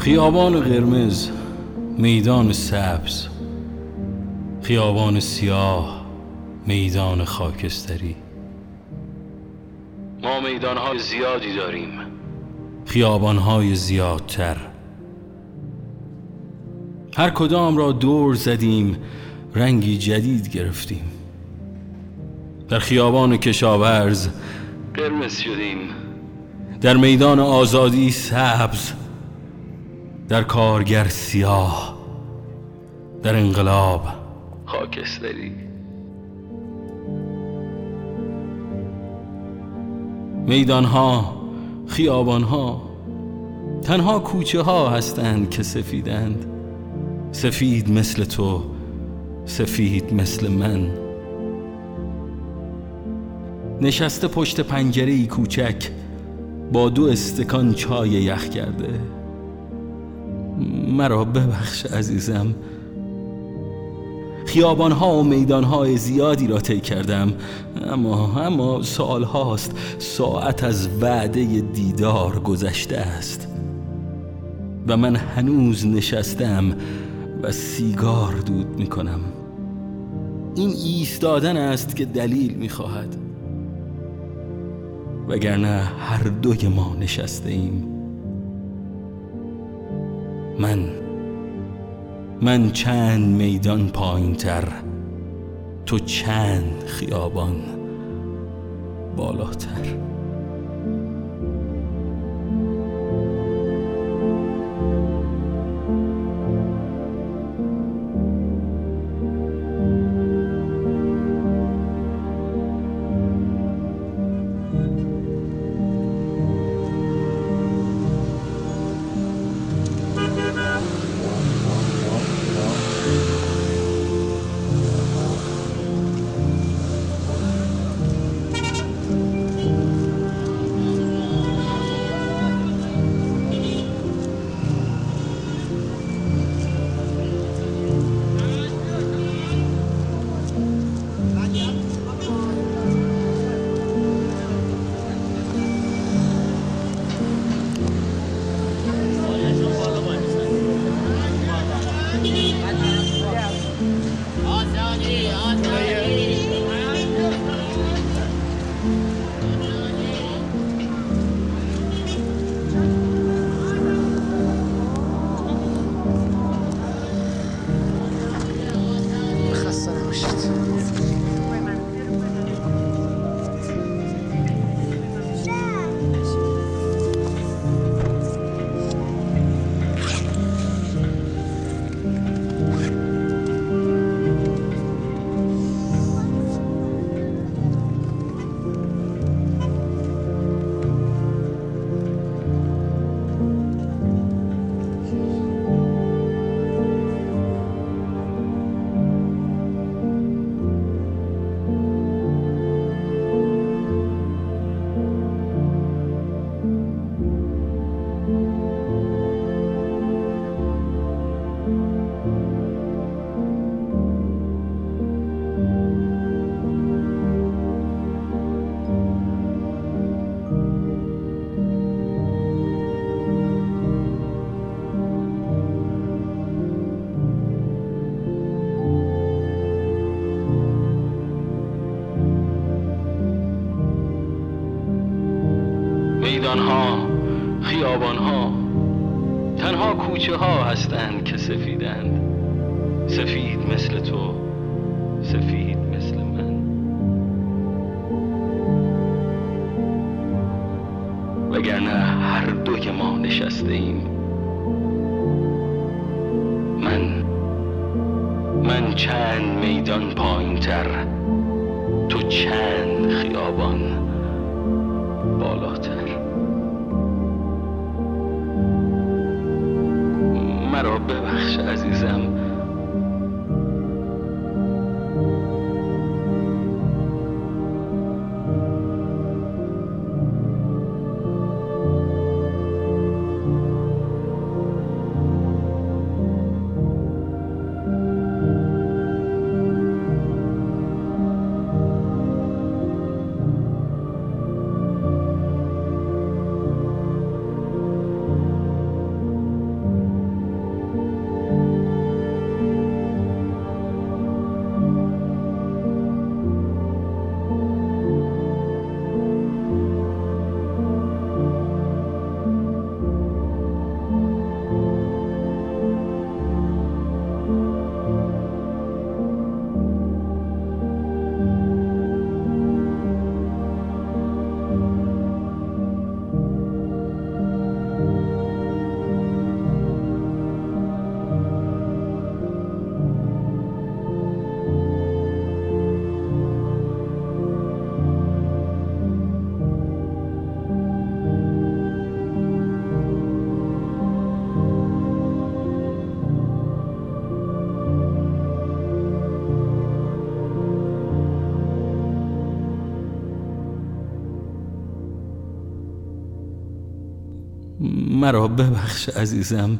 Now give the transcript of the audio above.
خیابان قرمز میدان سبز خیابان سیاه میدان خاکستری. ما میدانهای زیادی داریم. خیابانهای زیادتر. هر کدام را دور زدیم رنگی جدید گرفتیم. در خیابان کشاورز قرمز شدیم. در میدان آزادی سبز در کارگر سیاه در انقلاب. خاکستری. میدانها خیابانها تنها کوچه ها هستند که سفیدند. سفید مثل تو سفید مثل من. نشسته پشت پنجره ای کوچک با دو استکان چای یخ کرده. مرا ببخش عزیزم. خیابانها و میدانهای زیادی را طی کردم اما اما سال هاست ساعت از وعده دیدار گذشته است. و من هنوز نشستم و سیگار دود می کنم این ایستادن است که دلیل می خواهد وگرنه هر دوی ما نشسته ایم. من. من چند میدان پایین تر تو چند خیابان بالاتر. میدانها خیابانها تنها کوچه ها هستند که سفیدند. سفید مثل تو سفید مثل من. وگرنه هر دو که ما نشسته ایم من من چند میدان پایین تر تو چند خیابان بالاتر. ببخش عزیزم مرا ببخش عزیزم.